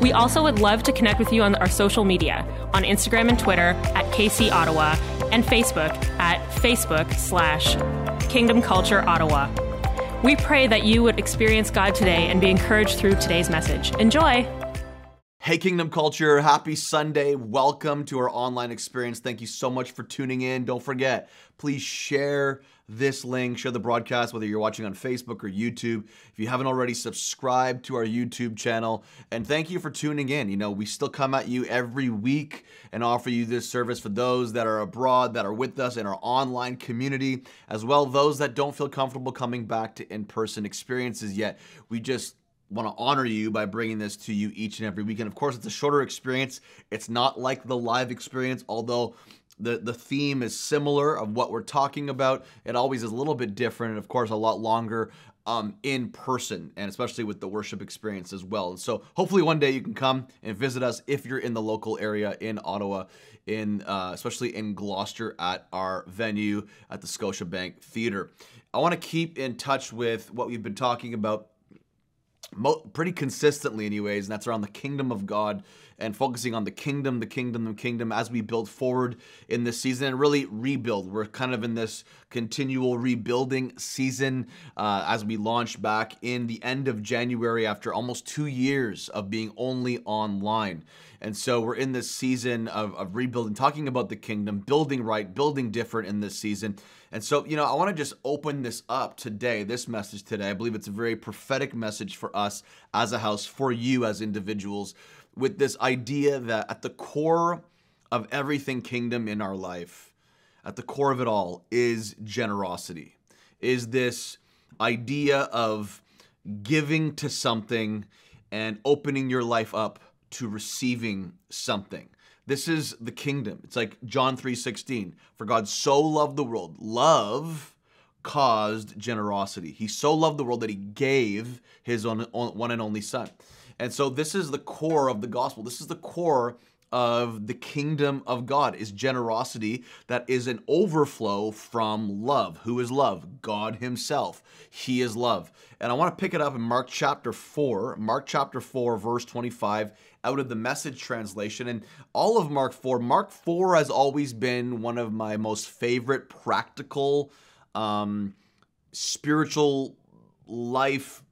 We also would love to connect with you on our social media on Instagram and Twitter at KC Ottawa and Facebook at Facebook slash Kingdom Culture Ottawa. We pray that you would experience God today and be encouraged through today's message. Enjoy! Hey, Kingdom Culture, happy Sunday. Welcome to our online experience. Thank you so much for tuning in. Don't forget, please share this link, share the broadcast, whether you're watching on Facebook or YouTube. If you haven't already, subscribe to our YouTube channel. And thank you for tuning in. You know, we still come at you every week and offer you this service for those that are abroad, that are with us in our online community, as well those that don't feel comfortable coming back to in person experiences yet. We just want to honor you by bringing this to you each and every week. And of course, it's a shorter experience. It's not like the live experience, although the the theme is similar of what we're talking about. It always is a little bit different, and of course, a lot longer um, in person, and especially with the worship experience as well. And so, hopefully, one day you can come and visit us if you're in the local area in Ottawa, in uh, especially in Gloucester at our venue at the Scotiabank Theatre. I want to keep in touch with what we've been talking about pretty consistently, anyways, and that's around the kingdom of God and focusing on the kingdom, the kingdom, the kingdom as we build forward in this season and really rebuild. We're kind of in this continual rebuilding season uh, as we launch back in the end of January after almost two years of being only online. And so we're in this season of, of rebuilding, talking about the kingdom, building right, building different in this season. And so, you know, I want to just open this up today, this message today. I believe it's a very prophetic message for us as a house, for you as individuals with this idea that at the core of everything kingdom in our life, at the core of it all, is generosity, is this idea of giving to something and opening your life up to receiving something. This is the kingdom. It's like John 3:16. For God so loved the world. Love caused generosity. He so loved the world that he gave his one and only son. And so this is the core of the gospel. This is the core of the kingdom of God is generosity that is an overflow from love. Who is love? God himself. He is love. And I want to pick it up in Mark chapter 4, Mark chapter 4 verse 25 out of the message translation and all of Mark 4. Mark 4 has always been one of my most favorite practical um spiritual life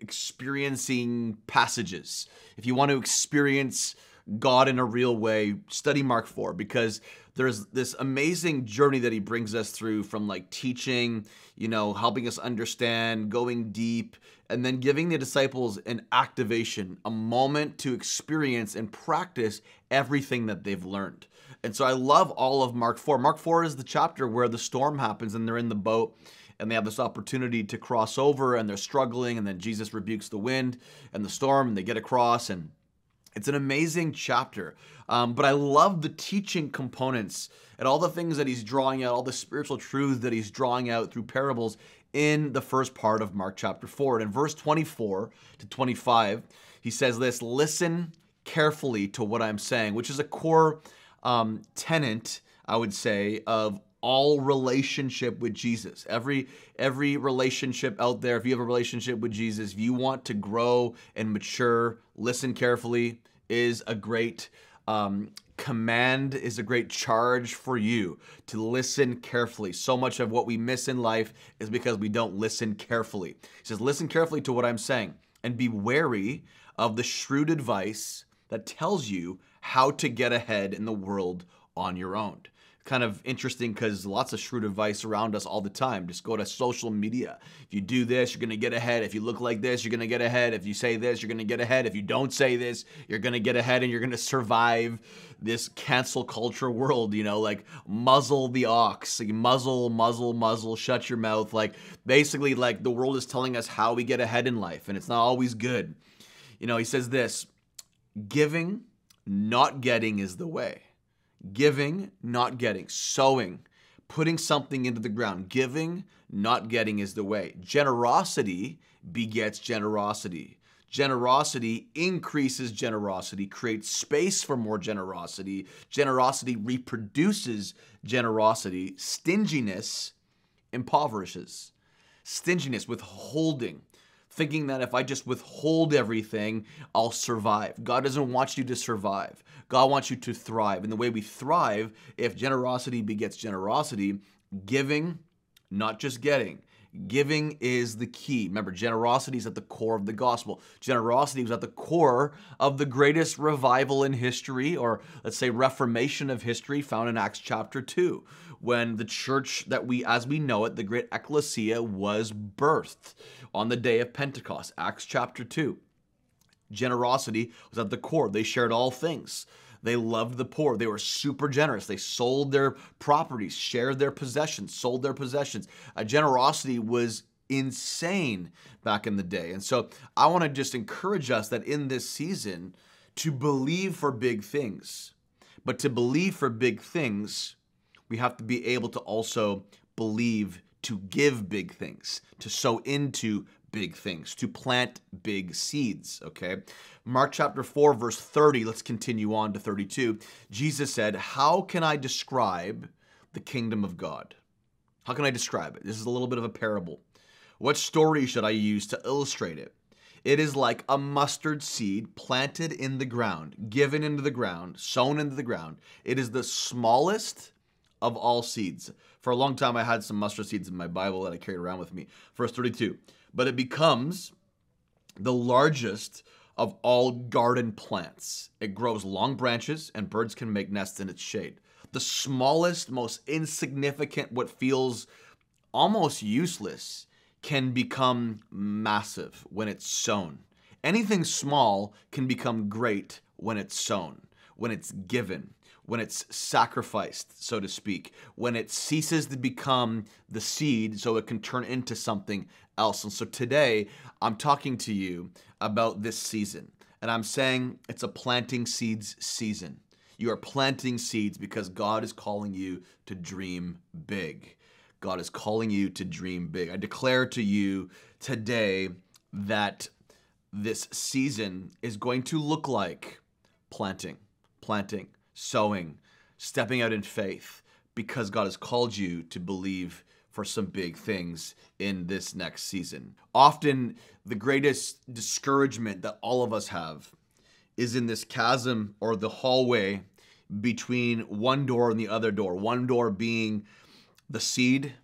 experiencing passages. If you want to experience God in a real way, study Mark 4 because there's this amazing journey that he brings us through from like teaching, you know, helping us understand, going deep, and then giving the disciples an activation, a moment to experience and practice everything that they've learned. And so I love all of Mark 4. Mark 4 is the chapter where the storm happens and they're in the boat and they have this opportunity to cross over and they're struggling and then Jesus rebukes the wind and the storm and they get across and it's an amazing chapter. Um, but I love the teaching components and all the things that he's drawing out, all the spiritual truths that he's drawing out through parables in the first part of Mark chapter 4. And in verse 24 to 25, he says this Listen carefully to what I'm saying, which is a core um, tenant, I would say, of all relationship with Jesus. Every every relationship out there, if you have a relationship with Jesus, if you want to grow and mature, listen carefully is a great um, command is a great charge for you to listen carefully. So much of what we miss in life is because we don't listen carefully. He says, Listen carefully to what I'm saying and be wary of the shrewd advice that tells you how to get ahead in the world on your own kind of interesting because lots of shrewd advice around us all the time. Just go to social media. If you do this, you're going to get ahead. If you look like this, you're going to get ahead. If you say this, you're going to get ahead. If you don't say this, you're going to get ahead and you're going to survive this cancel culture world, you know, like muzzle the ox, like muzzle, muzzle, muzzle, shut your mouth. Like basically, like the world is telling us how we get ahead in life, and it's not always good. You know, he says this giving, not getting is the way. Giving, not getting. Sowing, putting something into the ground. Giving, not getting is the way. Generosity begets generosity. Generosity increases generosity, creates space for more generosity. Generosity reproduces generosity. Stinginess impoverishes. Stinginess, withholding, thinking that if I just withhold everything, I'll survive. God doesn't want you to survive. God wants you to thrive. And the way we thrive, if generosity begets generosity, giving, not just getting, Giving is the key. Remember, generosity is at the core of the gospel. Generosity was at the core of the greatest revival in history, or let's say reformation of history, found in Acts chapter 2, when the church that we, as we know it, the great ecclesia, was birthed on the day of Pentecost. Acts chapter 2. Generosity was at the core. They shared all things. They loved the poor. They were super generous. They sold their properties, shared their possessions, sold their possessions. Uh, generosity was insane back in the day. And so I want to just encourage us that in this season to believe for big things. But to believe for big things, we have to be able to also believe to give big things, to sow into big things, to plant big seeds, okay? Mark chapter 4, verse 30, let's continue on to 32. Jesus said, How can I describe the kingdom of God? How can I describe it? This is a little bit of a parable. What story should I use to illustrate it? It is like a mustard seed planted in the ground, given into the ground, sown into the ground. It is the smallest of all seeds. For a long time, I had some mustard seeds in my Bible that I carried around with me. Verse 32 but it becomes the largest of all garden plants. It grows long branches and birds can make nests in its shade. The smallest, most insignificant, what feels almost useless, can become massive when it's sown. Anything small can become great when it's sown, when it's given, when it's sacrificed, so to speak, when it ceases to become the seed so it can turn into something else. And so today, I'm talking to you about this season. And I'm saying it's a planting seeds season. You are planting seeds because God is calling you to dream big. God is calling you to dream big. I declare to you today that this season is going to look like planting, planting, sowing, stepping out in faith because God has called you to believe for some big things in this next season. Often, the greatest discouragement that all of us have is in this chasm or the hallway between one door and the other door. One door being the seed,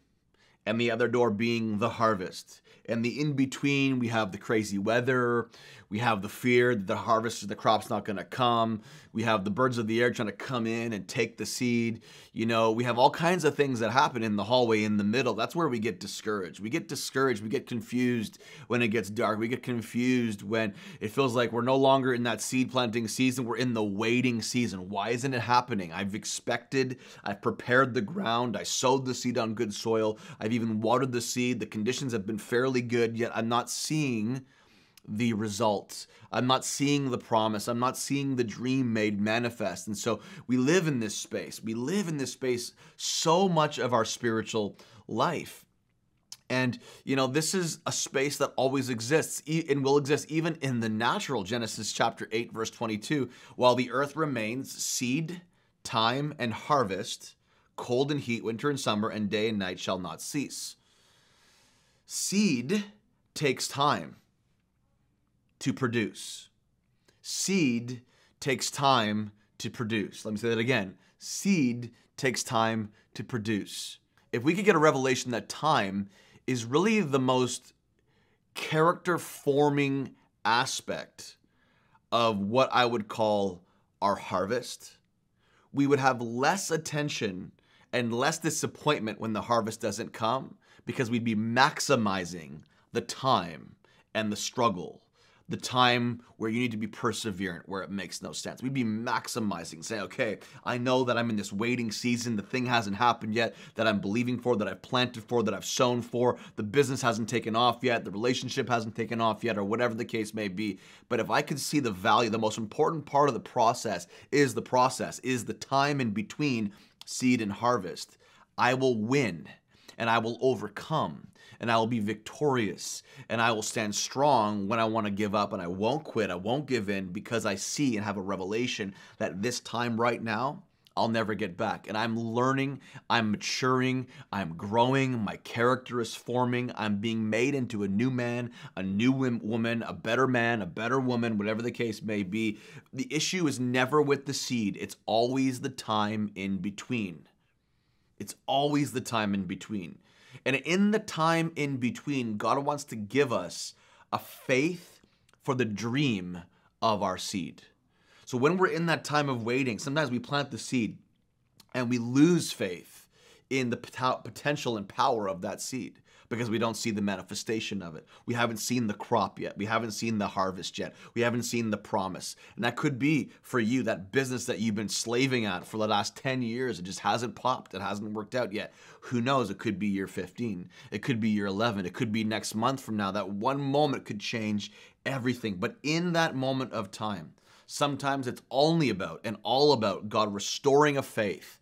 and the other door being the harvest. And the in between, we have the crazy weather, we have the fear that the harvest, the crop's not going to come. We have the birds of the air trying to come in and take the seed. You know, we have all kinds of things that happen in the hallway in the middle. That's where we get discouraged. We get discouraged. We get confused when it gets dark. We get confused when it feels like we're no longer in that seed planting season. We're in the waiting season. Why isn't it happening? I've expected, I've prepared the ground, I sowed the seed on good soil, I've even watered the seed. The conditions have been fairly good, yet I'm not seeing the results. I'm not seeing the promise. I'm not seeing the dream made manifest. And so we live in this space. We live in this space so much of our spiritual life. And, you know, this is a space that always exists and will exist even in the natural. Genesis chapter 8, verse 22. While the earth remains, seed, time, and harvest, cold and heat, winter and summer, and day and night shall not cease. Seed takes time to produce. Seed takes time to produce. Let me say that again. Seed takes time to produce. If we could get a revelation that time is really the most character forming aspect of what I would call our harvest, we would have less attention and less disappointment when the harvest doesn't come because we'd be maximizing the time and the struggle the time where you need to be perseverant, where it makes no sense. We'd be maximizing, saying, okay, I know that I'm in this waiting season. The thing hasn't happened yet that I'm believing for, that I've planted for, that I've sown for. The business hasn't taken off yet. The relationship hasn't taken off yet, or whatever the case may be. But if I could see the value, the most important part of the process is the process, is the time in between seed and harvest. I will win and I will overcome and I will be victorious and I will stand strong when I want to give up and I won't quit. I won't give in because I see and have a revelation that this time right now, I'll never get back. And I'm learning, I'm maturing, I'm growing, my character is forming, I'm being made into a new man, a new woman, a better man, a better woman, whatever the case may be. The issue is never with the seed, it's always the time in between. It's always the time in between. And in the time in between, God wants to give us a faith for the dream of our seed. So when we're in that time of waiting, sometimes we plant the seed and we lose faith in the potential and power of that seed because we don't see the manifestation of it. We haven't seen the crop yet. We haven't seen the harvest yet. We haven't seen the promise. And that could be for you that business that you've been slaving at for the last 10 years. It just hasn't popped. It hasn't worked out yet. Who knows? It could be year 15. It could be year 11. It could be next month from now. That one moment could change everything. But in that moment of time, sometimes it's only about and all about God restoring a faith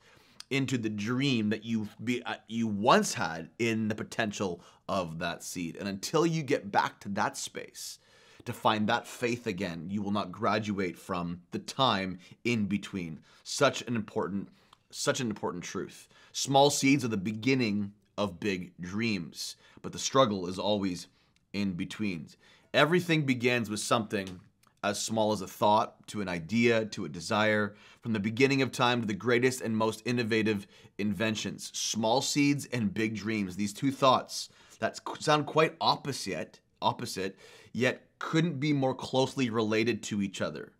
into the dream that you be uh, you once had in the potential of that seed. And until you get back to that space to find that faith again, you will not graduate from the time in between. Such an important such an important truth. Small seeds are the beginning of big dreams, but the struggle is always in between. Everything begins with something as small as a thought to an idea to a desire, from the beginning of time to the greatest and most innovative inventions. Small seeds and big dreams, these two thoughts that sound quite opposite, opposite, yet couldn't be more closely related to each other.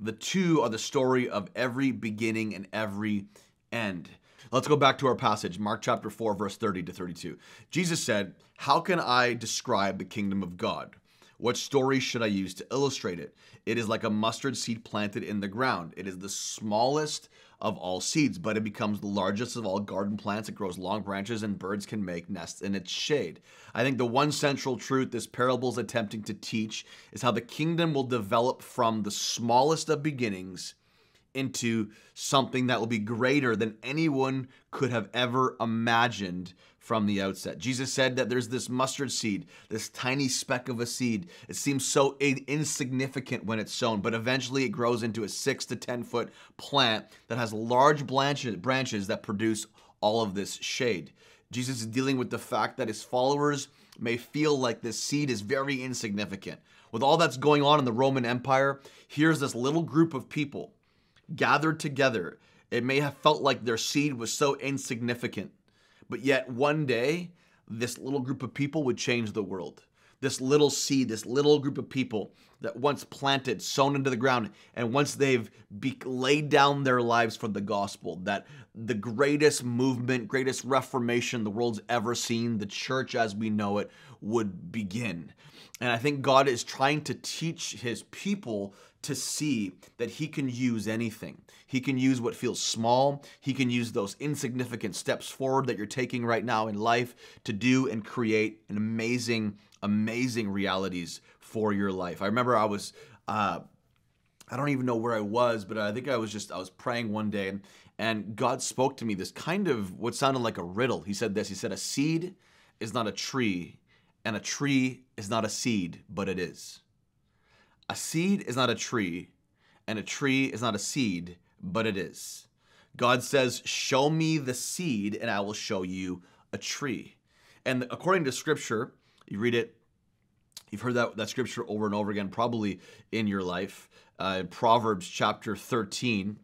The two are the story of every beginning and every end. Let's go back to our passage, Mark chapter 4, verse 30 to 32. Jesus said, How can I describe the kingdom of God? What story should I use to illustrate it? It is like a mustard seed planted in the ground. It is the smallest of all seeds, but it becomes the largest of all garden plants. It grows long branches, and birds can make nests in its shade. I think the one central truth this parable is attempting to teach is how the kingdom will develop from the smallest of beginnings into something that will be greater than anyone could have ever imagined from the outset. Jesus said that there's this mustard seed, this tiny speck of a seed. It seems so insignificant when it's sown, but eventually it grows into a six to 10 foot plant that has large branches, branches that produce all of this shade. Jesus is dealing with the fact that his followers may feel like this seed is very insignificant. With all that's going on in the Roman Empire, here's this little group of people gathered together. It may have felt like their seed was so insignificant but yet, one day, this little group of people would change the world. This little seed, this little group of people that once planted, sown into the ground, and once they've be- laid down their lives for the gospel, that the greatest movement, greatest reformation the world's ever seen, the church as we know it, would begin. And I think God is trying to teach his people to see that he can use anything. He can use what feels small. He can use those insignificant steps forward that you're taking right now in life to do and create an amazing, amazing realities for your life. I remember I was, uh, I don't even know where I was, but I think I was just, I was praying one day and, and God spoke to me this kind of what sounded like a riddle. He said this He said, A seed is not a tree, and a tree is not a seed, but it is. A seed is not a tree, and a tree is not a seed, but it is. God says, Show me the seed, and I will show you a tree. And according to scripture, you read it, you've heard that, that scripture over and over again, probably in your life. Uh, in Proverbs chapter 13,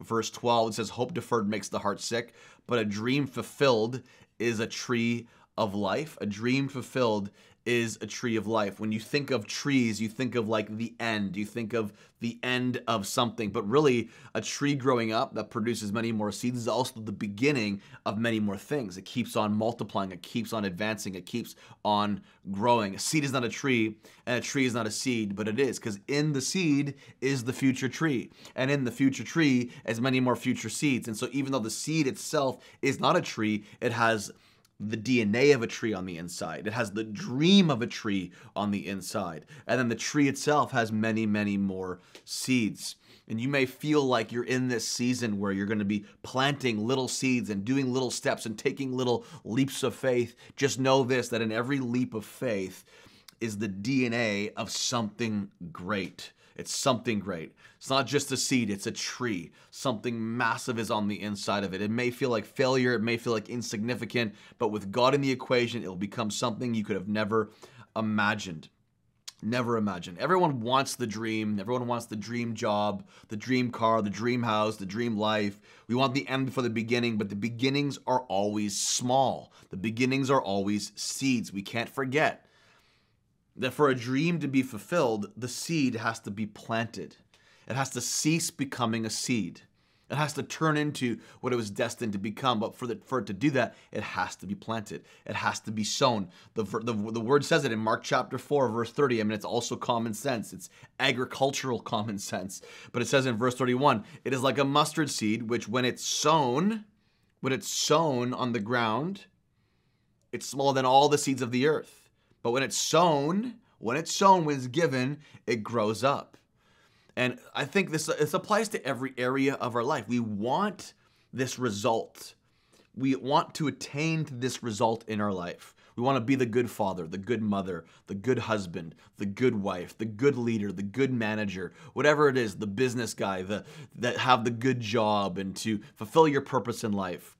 verse 12, it says, Hope deferred makes the heart sick, but a dream fulfilled is a tree of life. A dream fulfilled is a tree of life. When you think of trees, you think of like the end. You think of the end of something. But really, a tree growing up that produces many more seeds is also the beginning of many more things. It keeps on multiplying, it keeps on advancing, it keeps on growing. A seed is not a tree, and a tree is not a seed, but it is because in the seed is the future tree. And in the future tree is many more future seeds. And so, even though the seed itself is not a tree, it has the DNA of a tree on the inside. It has the dream of a tree on the inside. And then the tree itself has many, many more seeds. And you may feel like you're in this season where you're going to be planting little seeds and doing little steps and taking little leaps of faith. Just know this that in every leap of faith is the DNA of something great. It's something great. It's not just a seed, it's a tree. Something massive is on the inside of it. It may feel like failure, it may feel like insignificant, but with God in the equation, it'll become something you could have never imagined. Never imagined. Everyone wants the dream. Everyone wants the dream job, the dream car, the dream house, the dream life. We want the end for the beginning, but the beginnings are always small. The beginnings are always seeds. We can't forget that for a dream to be fulfilled, the seed has to be planted. It has to cease becoming a seed. It has to turn into what it was destined to become. But for, the, for it to do that, it has to be planted. It has to be sown. The, the, the word says it in Mark chapter 4, verse 30. I mean, it's also common sense. It's agricultural common sense. But it says in verse 31 it is like a mustard seed, which when it's sown, when it's sown on the ground, it's smaller than all the seeds of the earth. But when it's sown, when it's sown, when it's given, it grows up. And I think this, this applies to every area of our life. We want this result. We want to attain to this result in our life. We want to be the good father, the good mother, the good husband, the good wife, the good leader, the good manager, whatever it is, the business guy, the that have the good job and to fulfill your purpose in life.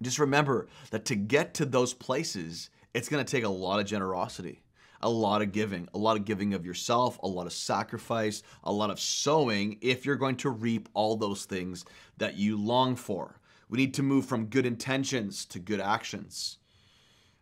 Just remember that to get to those places, it's going to take a lot of generosity a lot of giving, a lot of giving of yourself, a lot of sacrifice, a lot of sowing if you're going to reap all those things that you long for. We need to move from good intentions to good actions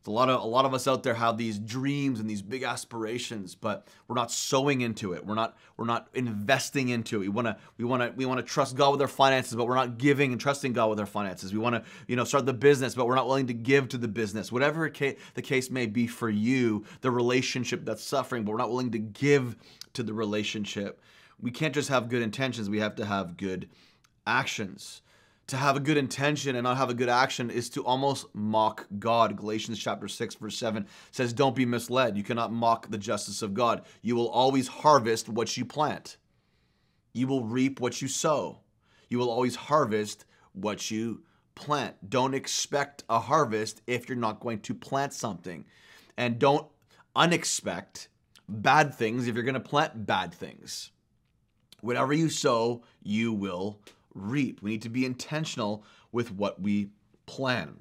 a lot of a lot of us out there have these dreams and these big aspirations, but we're not sowing into it. We're not we're not investing into it. We want to we want to we want to trust God with our finances, but we're not giving and trusting God with our finances. We want to you know start the business, but we're not willing to give to the business. Whatever the case may be for you, the relationship that's suffering, but we're not willing to give to the relationship. We can't just have good intentions. We have to have good actions to have a good intention and not have a good action is to almost mock God. Galatians chapter 6 verse 7 says don't be misled. You cannot mock the justice of God. You will always harvest what you plant. You will reap what you sow. You will always harvest what you plant. Don't expect a harvest if you're not going to plant something. And don't unexpect bad things if you're going to plant bad things. Whatever you sow, you will reap. We need to be intentional with what we plan.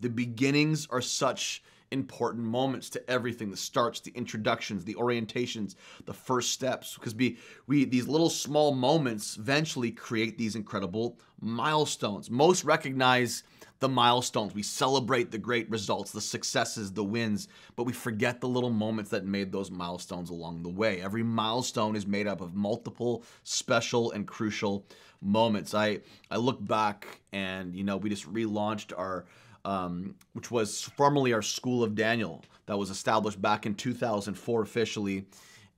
The beginnings are such important moments to everything the starts the introductions the orientations the first steps because we, we these little small moments eventually create these incredible milestones most recognize the milestones. We celebrate the great results, the successes, the wins, but we forget the little moments that made those milestones along the way. Every milestone is made up of multiple special and crucial moments. I I look back and you know we just relaunched our um, which was formerly our School of Daniel that was established back in 2004 officially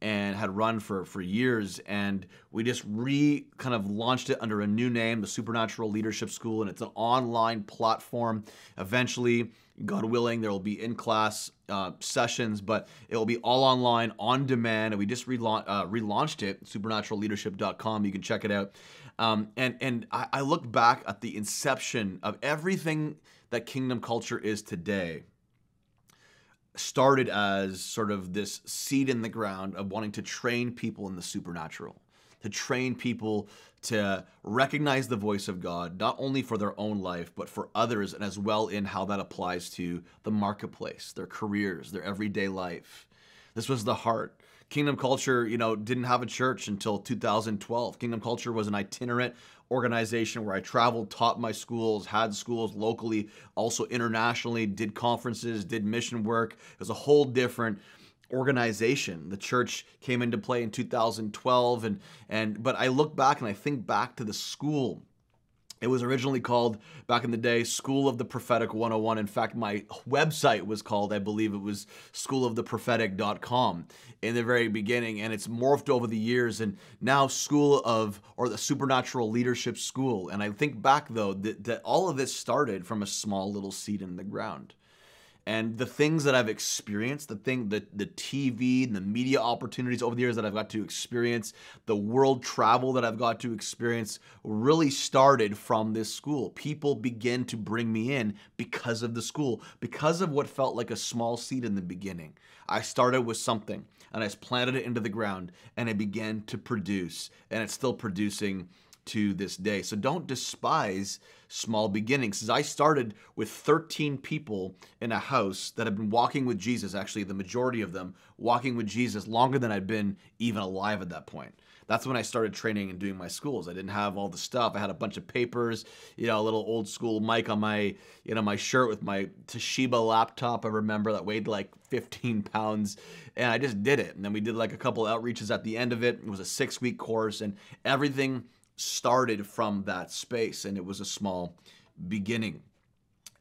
and had run for for years and we just re kind of launched it under a new name the supernatural leadership school and it's an online platform. Eventually god willing there will be in class uh, sessions but it will be all online on demand and we just relaunch, uh, relaunched it supernaturalleadership.com you can check it out. Um, and and I, I look back at the inception of everything that kingdom culture is today started as sort of this seed in the ground of wanting to train people in the supernatural, to train people to recognize the voice of God, not only for their own life, but for others, and as well in how that applies to the marketplace, their careers, their everyday life. This was the heart. Kingdom culture, you know, didn't have a church until 2012. Kingdom culture was an itinerant organization where I traveled, taught my schools, had schools locally, also internationally, did conferences, did mission work. It was a whole different organization. The church came into play in 2012 and and but I look back and I think back to the school it was originally called back in the day School of the Prophetic 101. In fact, my website was called, I believe it was schooloftheprophetic.com in the very beginning. And it's morphed over the years and now School of, or the Supernatural Leadership School. And I think back though that, that all of this started from a small little seed in the ground and the things that I've experienced, the thing, the the TV and the media opportunities over the years that I've got to experience, the world travel that I've got to experience, really started from this school. People begin to bring me in because of the school, because of what felt like a small seed in the beginning. I started with something and I planted it into the ground and it began to produce, and it's still producing to this day. So don't despise small beginnings. As I started with 13 people in a house that have been walking with Jesus, actually, the majority of them walking with Jesus longer than I'd been even alive at that point. That's when I started training and doing my schools. I didn't have all the stuff. I had a bunch of papers, you know, a little old school mic on my, you know, my shirt with my Toshiba laptop. I remember that weighed like 15 pounds, and I just did it. And then we did like a couple outreaches at the end of it. It was a six week course, and everything started from that space, and it was a small beginning.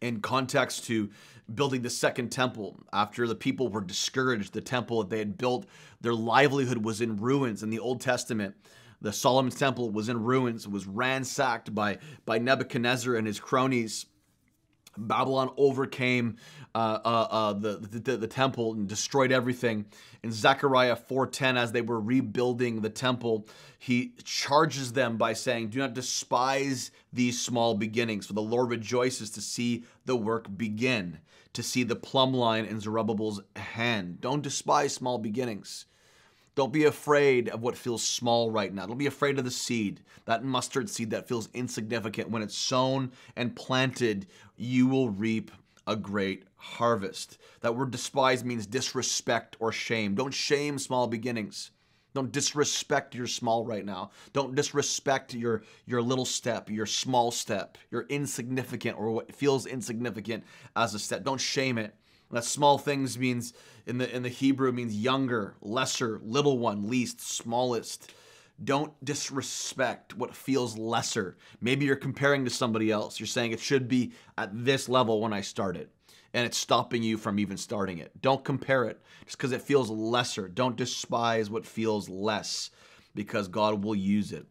In context to building the second temple, after the people were discouraged, the temple that they had built, their livelihood was in ruins in the Old Testament. The Solomon's temple was in ruins, was ransacked by, by Nebuchadnezzar and his cronies. Babylon overcame uh, uh, uh, the, the, the temple and destroyed everything. In Zechariah 4:10, as they were rebuilding the temple, he charges them by saying, "Do not despise these small beginnings, for the Lord rejoices to see the work begin, to see the plumb line in Zerubbabel's hand. Don't despise small beginnings." Don't be afraid of what feels small right now. Don't be afraid of the seed, that mustard seed that feels insignificant. When it's sown and planted, you will reap a great harvest. That word despise means disrespect or shame. Don't shame small beginnings. Don't disrespect your small right now. Don't disrespect your your little step, your small step, your insignificant or what feels insignificant as a step. Don't shame it. That small things means in the in the Hebrew means younger, lesser, little one, least, smallest. Don't disrespect what feels lesser. Maybe you're comparing to somebody else. You're saying it should be at this level when I started, and it's stopping you from even starting it. Don't compare it just because it feels lesser. Don't despise what feels less because God will use it.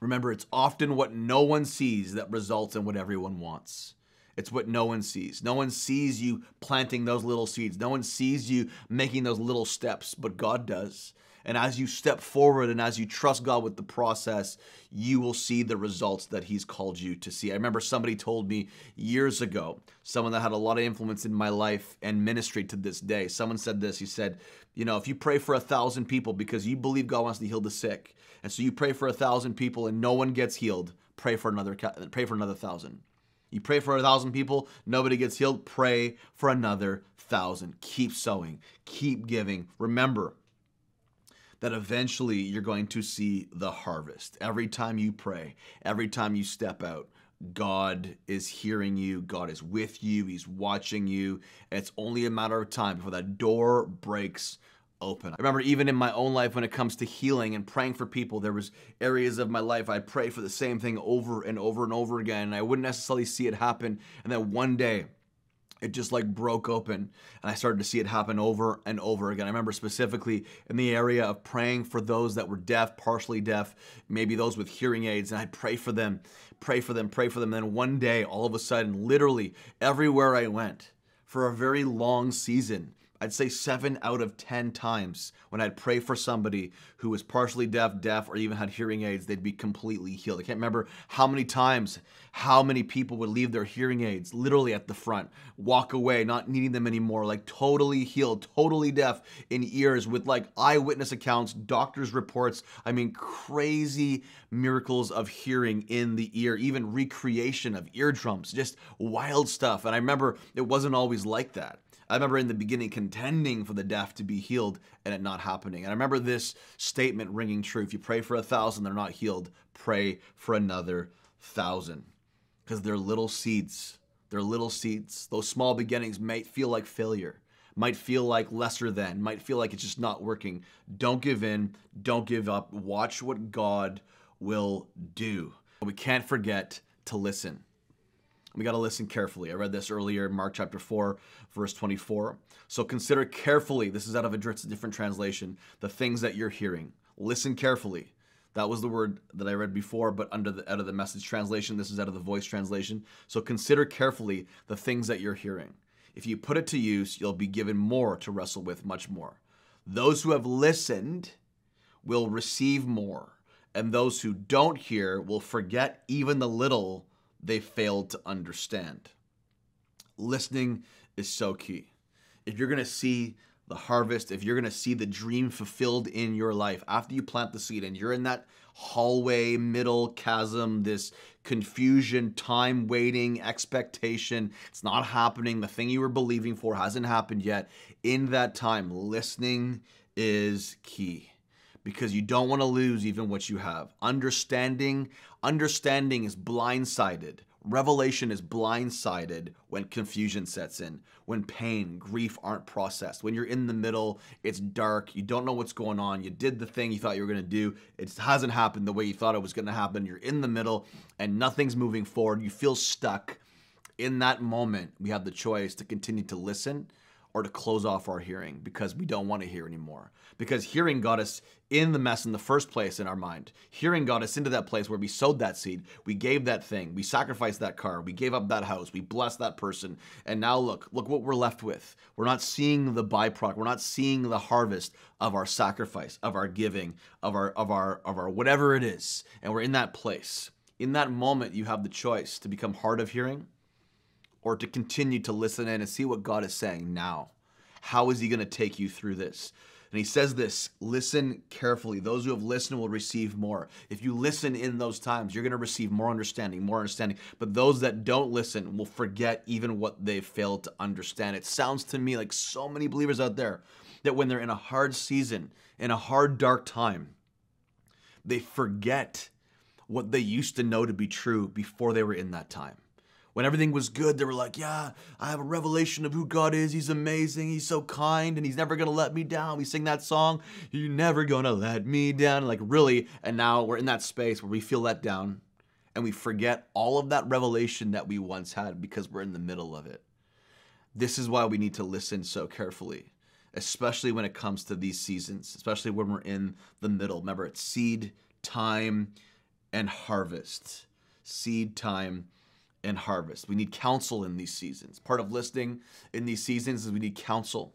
Remember, it's often what no one sees that results in what everyone wants. It's what no one sees. No one sees you planting those little seeds. No one sees you making those little steps, but God does. And as you step forward and as you trust God with the process, you will see the results that He's called you to see. I remember somebody told me years ago, someone that had a lot of influence in my life and ministry to this day. Someone said this. He said, You know, if you pray for a thousand people because you believe God wants to heal the sick, and so you pray for a thousand people and no one gets healed, pray for another, pray for another thousand. You pray for a thousand people, nobody gets healed. Pray for another thousand. Keep sowing, keep giving. Remember that eventually you're going to see the harvest. Every time you pray, every time you step out, God is hearing you, God is with you, He's watching you. It's only a matter of time before that door breaks open. I remember even in my own life when it comes to healing and praying for people, there was areas of my life I'd pray for the same thing over and over and over again, and I wouldn't necessarily see it happen. And then one day, it just like broke open and I started to see it happen over and over again. I remember specifically in the area of praying for those that were deaf, partially deaf, maybe those with hearing aids, and I'd pray for them, pray for them, pray for them. And then one day, all of a sudden, literally everywhere I went for a very long season, I'd say seven out of 10 times when I'd pray for somebody who was partially deaf, deaf, or even had hearing aids, they'd be completely healed. I can't remember how many times, how many people would leave their hearing aids literally at the front, walk away, not needing them anymore, like totally healed, totally deaf in ears with like eyewitness accounts, doctors' reports. I mean, crazy miracles of hearing in the ear, even recreation of eardrums, just wild stuff. And I remember it wasn't always like that. I remember in the beginning contending for the deaf to be healed and it not happening. And I remember this statement ringing true. If you pray for a thousand, they're not healed, pray for another thousand. Because they're little seeds. They're little seeds. Those small beginnings might feel like failure, might feel like lesser than, might feel like it's just not working. Don't give in. Don't give up. Watch what God will do. We can't forget to listen. We got to listen carefully. I read this earlier in Mark chapter 4, verse 24. So consider carefully, this is out of a different translation, the things that you're hearing. Listen carefully. That was the word that I read before, but under the out of the message translation, this is out of the voice translation. So consider carefully the things that you're hearing. If you put it to use, you'll be given more to wrestle with, much more. Those who have listened will receive more, and those who don't hear will forget even the little they failed to understand. Listening is so key. If you're going to see the harvest, if you're going to see the dream fulfilled in your life after you plant the seed and you're in that hallway, middle chasm, this confusion, time waiting, expectation, it's not happening, the thing you were believing for hasn't happened yet. In that time, listening is key because you don't want to lose even what you have. Understanding, understanding is blindsided. Revelation is blindsided when confusion sets in, when pain, grief aren't processed. When you're in the middle, it's dark, you don't know what's going on. You did the thing you thought you were going to do, it hasn't happened the way you thought it was going to happen. You're in the middle and nothing's moving forward. You feel stuck. In that moment, we have the choice to continue to listen or to close off our hearing because we don't want to hear anymore. Because hearing got us in the mess in the first place in our mind. Hearing got us into that place where we sowed that seed, we gave that thing, we sacrificed that car, we gave up that house, we blessed that person, and now look, look what we're left with. We're not seeing the byproduct, we're not seeing the harvest of our sacrifice, of our giving, of our of our of our whatever it is. And we're in that place. In that moment, you have the choice to become hard of hearing or to continue to listen in and see what God is saying now. How is He going to take you through this? And he says this listen carefully. Those who have listened will receive more. If you listen in those times, you're going to receive more understanding, more understanding. But those that don't listen will forget even what they failed to understand. It sounds to me like so many believers out there that when they're in a hard season, in a hard, dark time, they forget what they used to know to be true before they were in that time. When everything was good, they were like, Yeah, I have a revelation of who God is. He's amazing. He's so kind and He's never going to let me down. We sing that song, You're never going to let me down. Like, really. And now we're in that space where we feel let down and we forget all of that revelation that we once had because we're in the middle of it. This is why we need to listen so carefully, especially when it comes to these seasons, especially when we're in the middle. Remember, it's seed time and harvest. Seed time and harvest. We need counsel in these seasons. Part of listening in these seasons is we need counsel.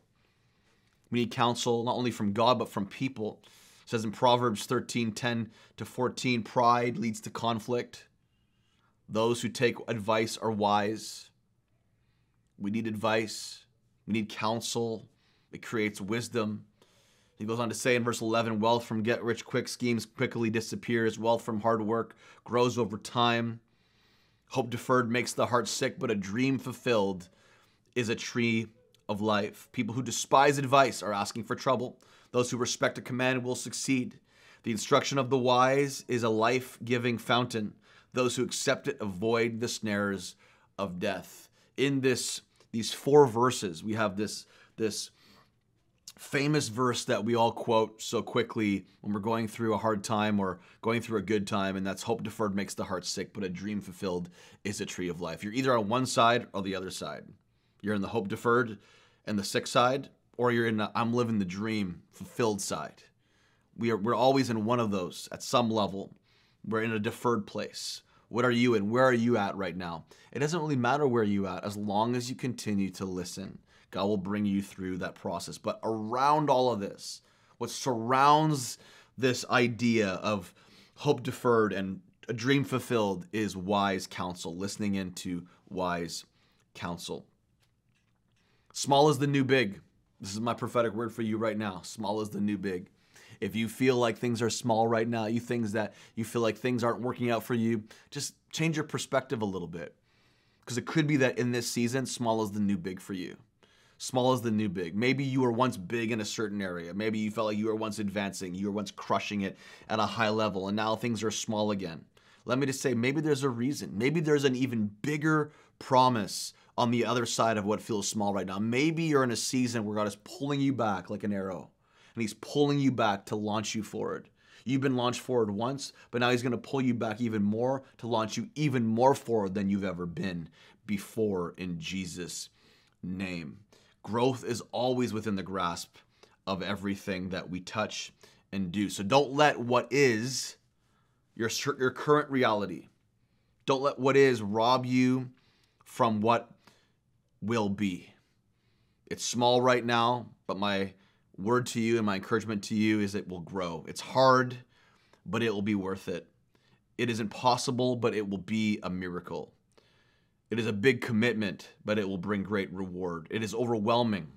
We need counsel not only from God but from people. It says in Proverbs 13, 10 to 14, pride leads to conflict. Those who take advice are wise. We need advice. We need counsel. It creates wisdom. He goes on to say in verse 11 wealth from get rich quick schemes quickly disappears, wealth from hard work grows over time. Hope deferred makes the heart sick, but a dream fulfilled is a tree of life. People who despise advice are asking for trouble. Those who respect a command will succeed. The instruction of the wise is a life giving fountain. Those who accept it avoid the snares of death. In this, these four verses, we have this, this famous verse that we all quote so quickly when we're going through a hard time or going through a good time, and that's hope deferred makes the heart sick, but a dream fulfilled is a tree of life. You're either on one side or the other side. You're in the hope deferred and the sick side, or you're in the I'm living the dream fulfilled side. We are, we're always in one of those at some level. We're in a deferred place. What are you in? Where are you at right now? It doesn't really matter where you at as long as you continue to listen God will bring you through that process. But around all of this, what surrounds this idea of hope deferred and a dream fulfilled is wise counsel, listening into wise counsel. Small is the new big. This is my prophetic word for you right now. Small is the new big. If you feel like things are small right now, you things that you feel like things aren't working out for you, just change your perspective a little bit. Because it could be that in this season, small is the new big for you. Small is the new big. Maybe you were once big in a certain area. Maybe you felt like you were once advancing, you were once crushing it at a high level, and now things are small again. Let me just say, maybe there's a reason. Maybe there's an even bigger promise on the other side of what feels small right now. Maybe you're in a season where God is pulling you back like an arrow, and He's pulling you back to launch you forward. You've been launched forward once, but now He's going to pull you back even more to launch you even more forward than you've ever been before in Jesus' name. Growth is always within the grasp of everything that we touch and do. So don't let what is your, your current reality, don't let what is rob you from what will be. It's small right now, but my word to you and my encouragement to you is it will grow. It's hard, but it will be worth it. It is impossible, but it will be a miracle. It is a big commitment, but it will bring great reward. It is overwhelming,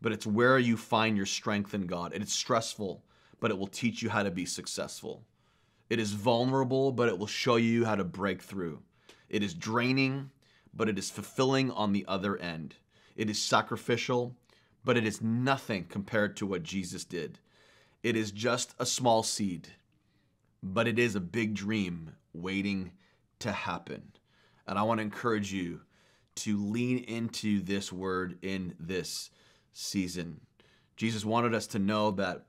but it's where you find your strength in God. It is stressful, but it will teach you how to be successful. It is vulnerable, but it will show you how to break through. It is draining, but it is fulfilling on the other end. It is sacrificial, but it is nothing compared to what Jesus did. It is just a small seed, but it is a big dream waiting to happen. And I want to encourage you to lean into this word in this season. Jesus wanted us to know that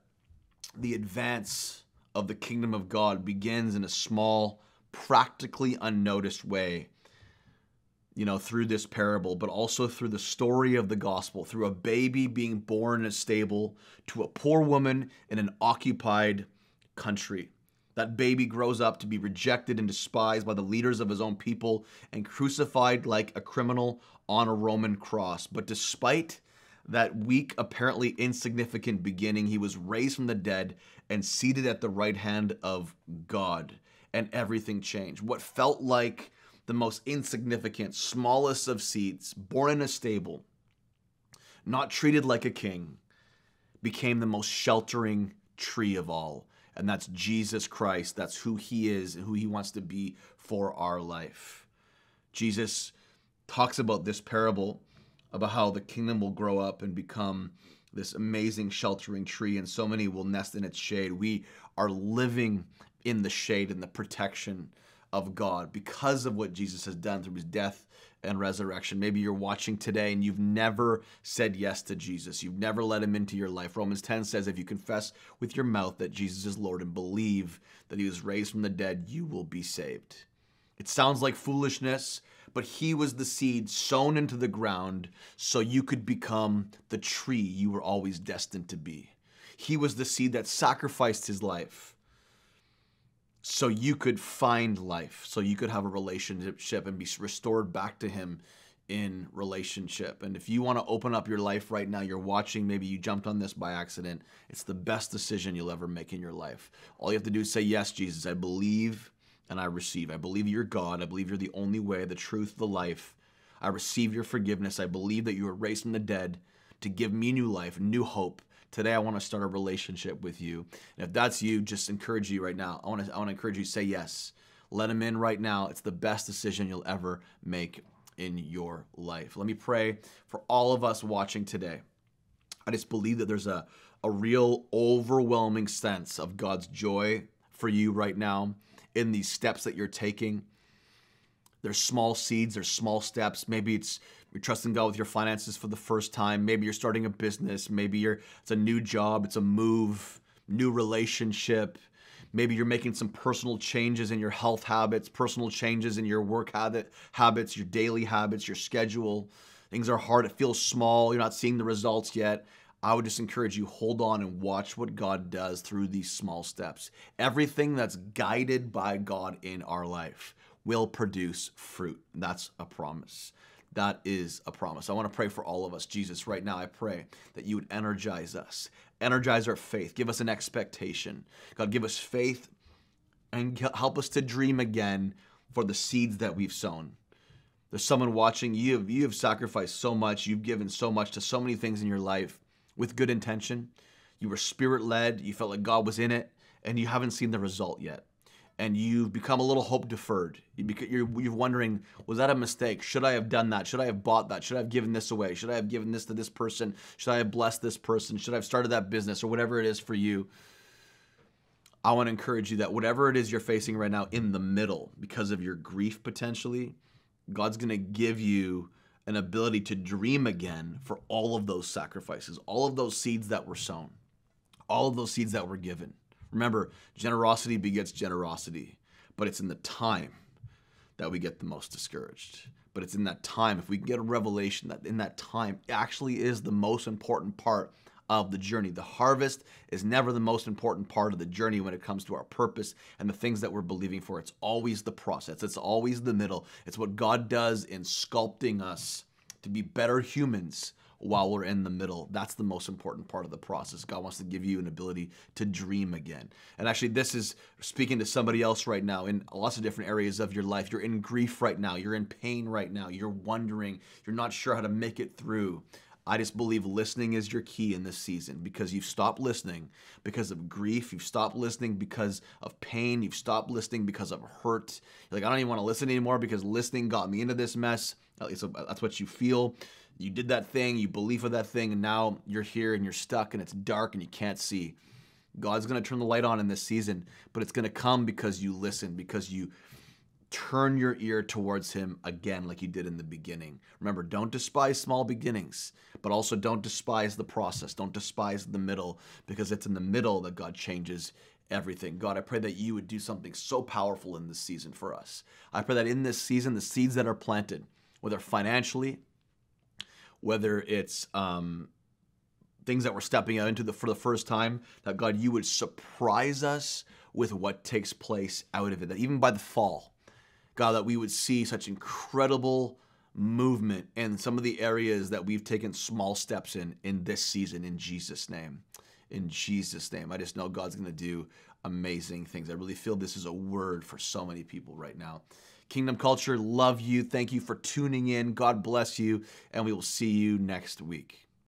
the advance of the kingdom of God begins in a small, practically unnoticed way, you know, through this parable, but also through the story of the gospel, through a baby being born in a stable to a poor woman in an occupied country. That baby grows up to be rejected and despised by the leaders of his own people and crucified like a criminal on a Roman cross. But despite that weak, apparently insignificant beginning, he was raised from the dead and seated at the right hand of God. And everything changed. What felt like the most insignificant, smallest of seats, born in a stable, not treated like a king, became the most sheltering tree of all and that's Jesus Christ. That's who he is and who he wants to be for our life. Jesus talks about this parable about how the kingdom will grow up and become this amazing sheltering tree, and so many will nest in its shade. We are living in the shade and the protection of God because of what Jesus has done through his death and resurrection. Maybe you're watching today and you've never said yes to Jesus. You've never let him into your life. Romans 10 says if you confess with your mouth that Jesus is Lord and believe that he was raised from the dead, you will be saved. It sounds like foolishness, but he was the seed sown into the ground so you could become the tree you were always destined to be. He was the seed that sacrificed his life so you could find life, so you could have a relationship and be restored back to Him in relationship. And if you want to open up your life right now, you're watching, maybe you jumped on this by accident, it's the best decision you'll ever make in your life. All you have to do is say, Yes, Jesus, I believe and I receive. I believe you're God. I believe you're the only way, the truth, the life. I receive your forgiveness. I believe that you were raised from the dead to give me new life, new hope, Today, I want to start a relationship with you. And if that's you, just encourage you right now. I want to, I want to encourage you say yes. Let him in right now. It's the best decision you'll ever make in your life. Let me pray for all of us watching today. I just believe that there's a, a real overwhelming sense of God's joy for you right now in these steps that you're taking. There's small seeds, there's small steps. Maybe it's you're trusting God with your finances for the first time. Maybe you're starting a business. Maybe you're it's a new job, it's a move, new relationship. Maybe you're making some personal changes in your health habits, personal changes in your work habit, habits, your daily habits, your schedule. Things are hard. It feels small. You're not seeing the results yet. I would just encourage you hold on and watch what God does through these small steps. Everything that's guided by God in our life will produce fruit. That's a promise. That is a promise. I want to pray for all of us. Jesus, right now, I pray that you would energize us, energize our faith, give us an expectation. God, give us faith and help us to dream again for the seeds that we've sown. There's someone watching. You have, you have sacrificed so much. You've given so much to so many things in your life with good intention. You were spirit led. You felt like God was in it, and you haven't seen the result yet. And you've become a little hope deferred. You you're wondering, was that a mistake? Should I have done that? Should I have bought that? Should I have given this away? Should I have given this to this person? Should I have blessed this person? Should I have started that business or whatever it is for you? I want to encourage you that whatever it is you're facing right now in the middle, because of your grief potentially, God's going to give you an ability to dream again for all of those sacrifices, all of those seeds that were sown, all of those seeds that were given. Remember, generosity begets generosity, but it's in the time that we get the most discouraged. But it's in that time, if we can get a revelation that in that time actually is the most important part of the journey. The harvest is never the most important part of the journey when it comes to our purpose and the things that we're believing for. It's always the process, it's always the middle. It's what God does in sculpting us to be better humans while we're in the middle. That's the most important part of the process. God wants to give you an ability to dream again. And actually, this is speaking to somebody else right now in lots of different areas of your life. You're in grief right now, you're in pain right now, you're wondering, you're not sure how to make it through. I just believe listening is your key in this season because you've stopped listening because of grief. You've stopped listening because of pain. You've stopped listening because of hurt. You're like, I don't even want to listen anymore because listening got me into this mess. At least that's what you feel. You did that thing, you believe of that thing, and now you're here and you're stuck and it's dark and you can't see. God's going to turn the light on in this season, but it's going to come because you listen, because you turn your ear towards him again like you did in the beginning. Remember, don't despise small beginnings, but also don't despise the process. Don't despise the middle because it's in the middle that God changes everything. God, I pray that you would do something so powerful in this season for us. I pray that in this season, the seeds that are planted, whether financially, whether it's um, things that we're stepping out into the, for the first time, that God, you would surprise us with what takes place out of it, that even by the fall, God, that we would see such incredible movement in some of the areas that we've taken small steps in in this season in Jesus' name. In Jesus' name. I just know God's going to do amazing things. I really feel this is a word for so many people right now. Kingdom Culture, love you. Thank you for tuning in. God bless you. And we will see you next week.